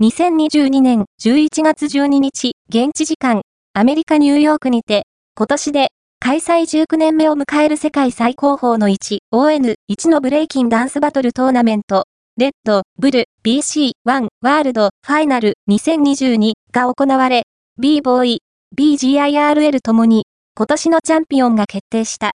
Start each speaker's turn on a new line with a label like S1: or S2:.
S1: 2022年11月12日、現地時間、アメリカ・ニューヨークにて、今年で開催19年目を迎える世界最高峰の 1ON1 のブレイキンダンスバトルトーナメント、レッド、ブル、BC1 ワールドファイナル2022が行われ、b ボーイ、BGIRL ともに今年のチャンピオンが決定した。